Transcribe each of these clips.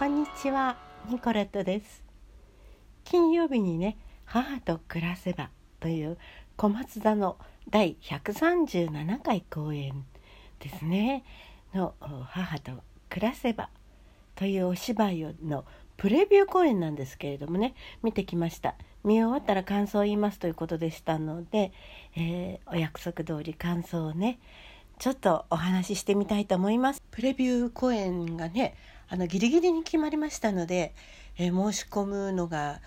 こんにちは、ニコレットです。金曜日にね、母と暮らせばという小松座の第137回公演ですね。の母と暮らせばというお芝居のプレビュー公演なんですけれどもね見てきました。見終わったら感想を言いますということでしたので、えーお約束通り感想をねちょっとお話ししてみたいと思います。プレビュー公演がねあのギリギリに決まりましたので、えー申し込むのが、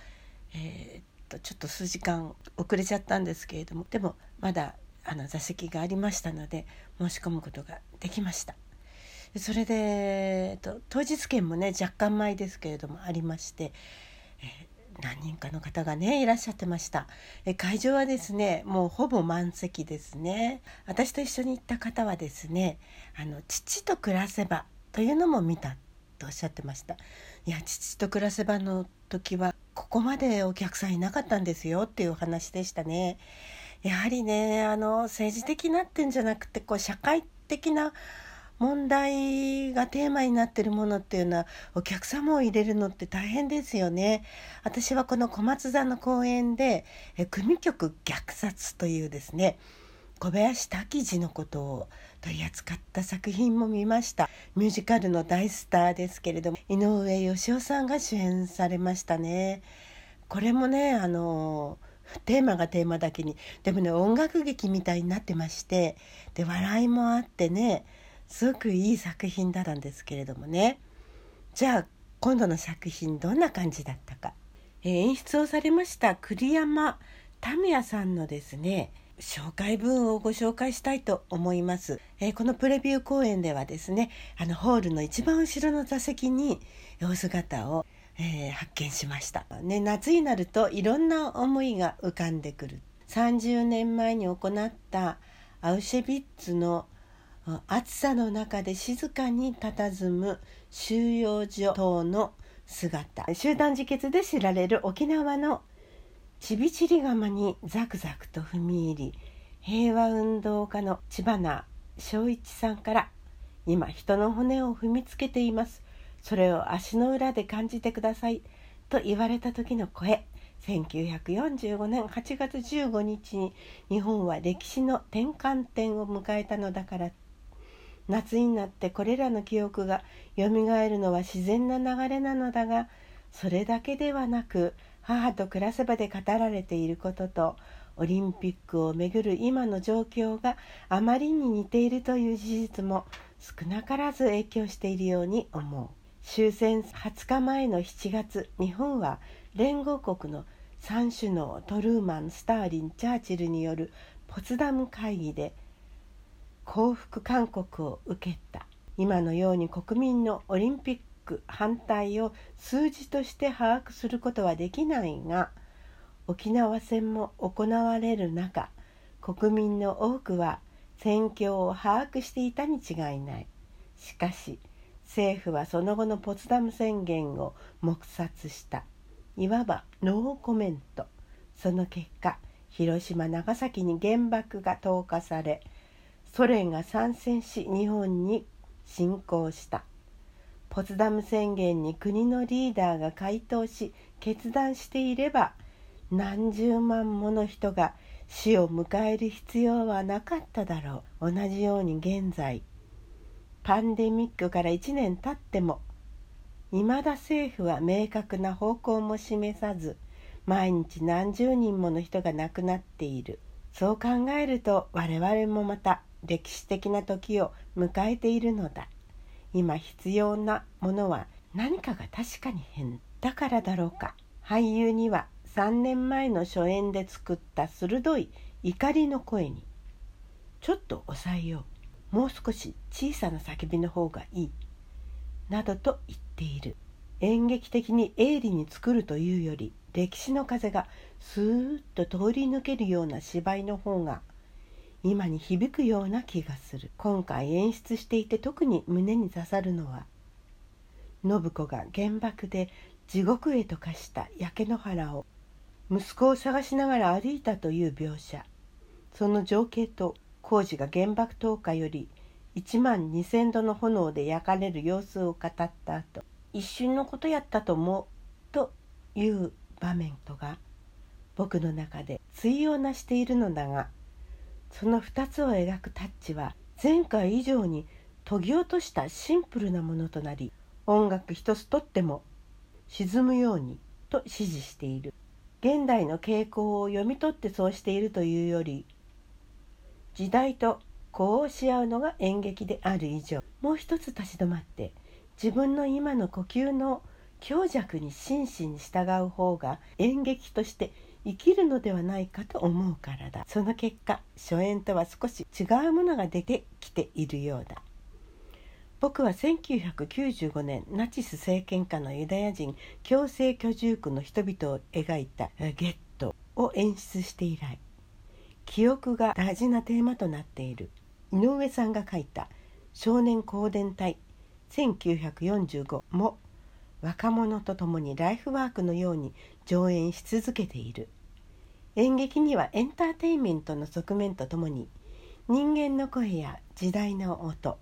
えーっとちょっと数時間遅れちゃったんですけれどもでもまだあの座席がありましたので申し込むことができました。それで、えっと、当日券もね若干前ですけれどもありまして、えー何人かの方がねいらっしゃってました。え会場はですねもうほぼ満席ですね。私と一緒に行った方はですねあの父と暮らせばというのも見たとおっしゃってましたいや父と暮らせばの時はここまでお客さんいなかったんですよっていうお話でしたねやはりねあの政治的なってんじゃなくてこう社会的な問題がテーマになってるものっていうのはお客様を入れるのって大変ですよね。私はこの小松座の公演でえ組曲虐殺というですね小林滝次のことを取り扱った作品も見ました。ミュージカルの大スターですけれども井上芳雄さんが主演されましたね。これもねあのテーマがテーマだけにでもね音楽劇みたいになってましてで笑いもあってねすごくいい作品だったんですけれどもね。じゃあ今度の作品どんな感じだったか、えー演出をされました栗山民也さんのですね紹介文をご紹介したいと思います、えーこのプレビュー公演ではですねあのホールの一番後ろの座席にお姿を、えー発見しました、ね、夏になるといろんな思いが浮かんでくる。30年前に行ったアウシェビッツの暑さの中で静かに佇む収容所等の姿。集団自決で知られる沖縄のちびちり窯にザクザクと踏み入り平和運動家の知花正一さんから今人の骨を踏みつけています。それを足の裏で感じてくださいと言われた時の声1945年8月15日に日本は歴史の転換点を迎えたのだから。夏になってこれらの記憶がよみがえるのは自然な流れなのだがそれだけではなく母と暮らせばで語られていることとオリンピックをめぐる今の状況があまりに似ているという事実も少なからず影響しているように思う。終戦20日前の7月日本は連合国の3首脳トルーマンスターリンチャーチルによるポツダム会議で降伏勧告を受けた。今のように国民のオリンピック反対を数字として把握することはできないが沖縄戦も行われる中国民の多くは戦況を把握していたに違いない。しかし政府はその後のポツダム宣言を黙殺した。いわばノーコメント。その結果広島長崎に原爆が投下されソ連が参戦し日本に侵攻した。ポツダム宣言に国のリーダーが回答し決断していれば何十万もの人が死を迎える必要はなかっただろう。同じように現在パンデミックから1年経っても未だ政府は明確な方向も示さず毎日何十人もの人が亡くなっている。そう考えると我々もまた歴史的な時を迎えているのだ。今必要なものは何かが確かに変だからだろうか。俳優には3年前の初演で作った鋭い怒りの声にちょっと抑えよう。もう少し小さな叫びの方がいい。などと言っている。演劇的に鋭利に作るというより歴史の風がスーッと通り抜けるような芝居の方が今に響くような気がする。今回演出していて特に胸に刺さるのは信子が原爆で地獄へと化した焼け野原を息子を探しながら歩いたという描写。その情景と工事が原爆投下より1万2,000度の炎で焼かれる様子を語った後一瞬のことやったと思うという場面とが僕の中で対をなしているのだがその2つを描くタッチは前回以上に研ぎ落としたシンプルなものとなり音楽一つとっても沈むようにと指示している。現代の傾向を読み取ってそうしているというより時代と呼応し合うのが演劇である以上もう一つ立ち止まって自分の今の呼吸の強弱に真摯に従う方が演劇として生きるのではないかと思うからだ。その結果初演とは少し違うものが出てきているようだ。僕は1995年ナチス政権下のユダヤ人強制居住区の人々を描いた「ゲット」を演出して以来記憶が大事なテーマとなっている。井上さんが書いた「少年香典隊1945」も若者と共にライフワークのように上演し続けている。演劇にはエンターテインメントの側面とともに人間の声や時代の音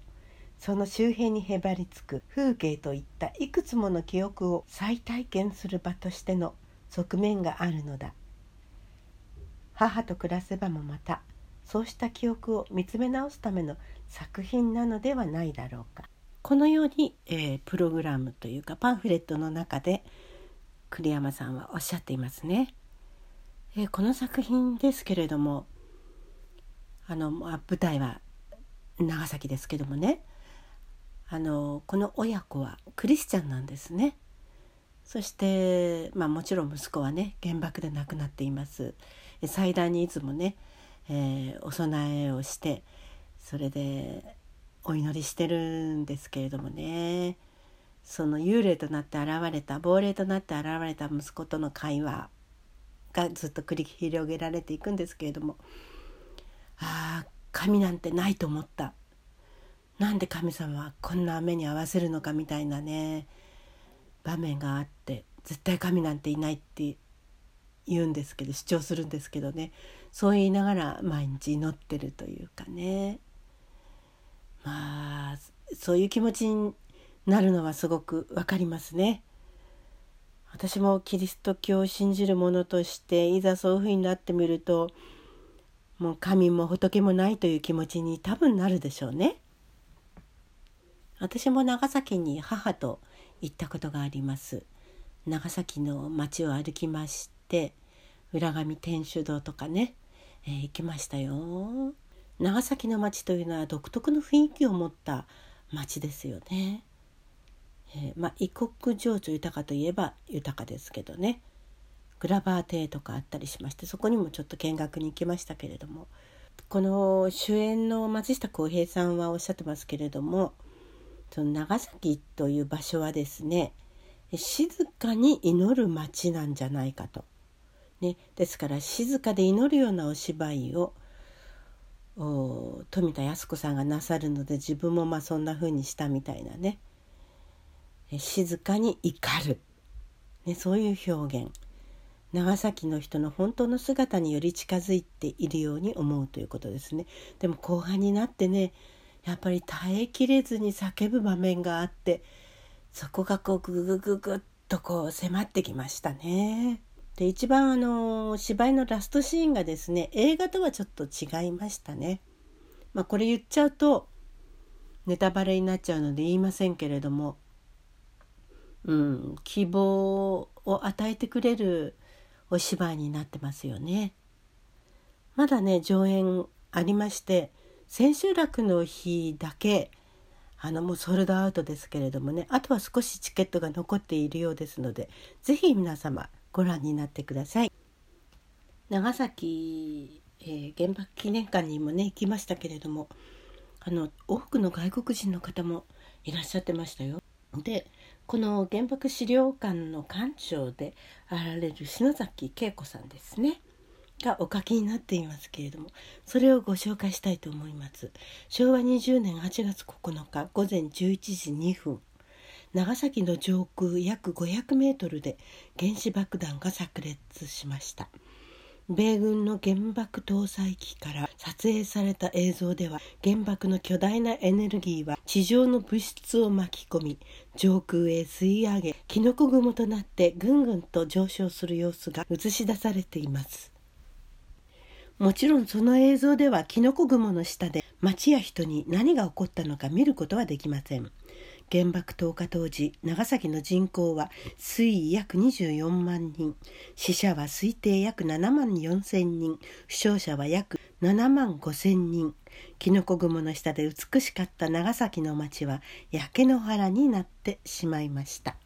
その周辺にへばりつく風景といったいくつもの記憶を再体験する場としての側面があるのだ。母と暮らせばもまたそうした記憶を見つめ直すための作品なのではないだろうか。このように、えー、プログラムというかパンフレットの中で栗山さんはおっしゃっていますね。えー、この作品ですけれどもあの舞台は長崎ですけどもねあのこの親子はクリスチャンなんですね。そして、まあ、もちろん息子はね原爆で亡くなっています。祭壇にいつもね、えー、お供えをしてそれでお祈りしてるんですけれどもね。その幽霊となって現れた亡霊となって現れた息子との会話がずっと繰り広げられていくんですけれども。ああ神なんてないと思った。なんで神様はこんな目に合わせるのかみたいなね。場面があって絶対神なんていないって言うんですけど主張するんですけどね。そう言いながら毎日祈ってるというかね。まあそういう気持ちになるのはすごくわかりますね。私もキリスト教を信じる者としていざそういうふうになってみるともう神も仏もないという気持ちに多分なるでしょうね。私も長崎に母と行ったことがあります。長崎の町を歩きまして浦上天主堂とかね、えー、行きましたよ。長崎の町というのは独特の雰囲気を持った町ですよね。えー、まあ、異国情緒豊かといえば豊かですけどねグラバー邸とかあったりしましてそこにもちょっと見学に行きましたけれどもこの主演の松下洸平さんはおっしゃってますけれどもその長崎という場所はですね静かに祈る町なんじゃないかと。ね、ですから静かで祈るようなお芝居を富田靖子さんがなさるので自分もまあそんな風にしたみたいなね。静かに怒る、ね、そういう表現。長崎の人の本当の姿により近づいているように思うということですね。でも後半になってねやっぱり耐えきれずに叫ぶ場面があってそこがこうググググッとこう迫ってきましたね。で一番あの芝居のラストシーンがですね映画とはちょっと違いましたね。まあ、これ言っちゃうとネタバレになっちゃうので言いませんけれども、うん、希望を与えてくれるお芝居になってますよね。まだね上演ありまして千秋楽の日だけあのもうソールドアウトですけれどもねあとは少しチケットが残っているようですので是非皆様ご覧になってください。長崎、えー、原爆記念館にもね行きましたけれどもあの多くの外国人の方もいらっしゃってましたよ。でこの原爆資料館の館長であられる篠崎恵子さんですねがお書きになっていますけれどもそれをご紹介したいと思います昭和20年8月9日午前11時2分長崎の上空約500メートルで原子爆弾が炸裂しました。米軍の原爆搭載機から撮影された映像では原爆の巨大なエネルギーは地上の物質を巻き込み上空へ吸い上げキノコ雲となってぐんぐんと上昇する様子が映し出されています。もちろんその映像ではキノコ雲の下で町や人に何が起こったのか見ることはできません。原爆投下当時長崎の人口は推移約24万人。死者は推定約7万4千人。負傷者は約7万5千人。キノコ雲の下で美しかった長崎の町は焼け野原になってしまいました。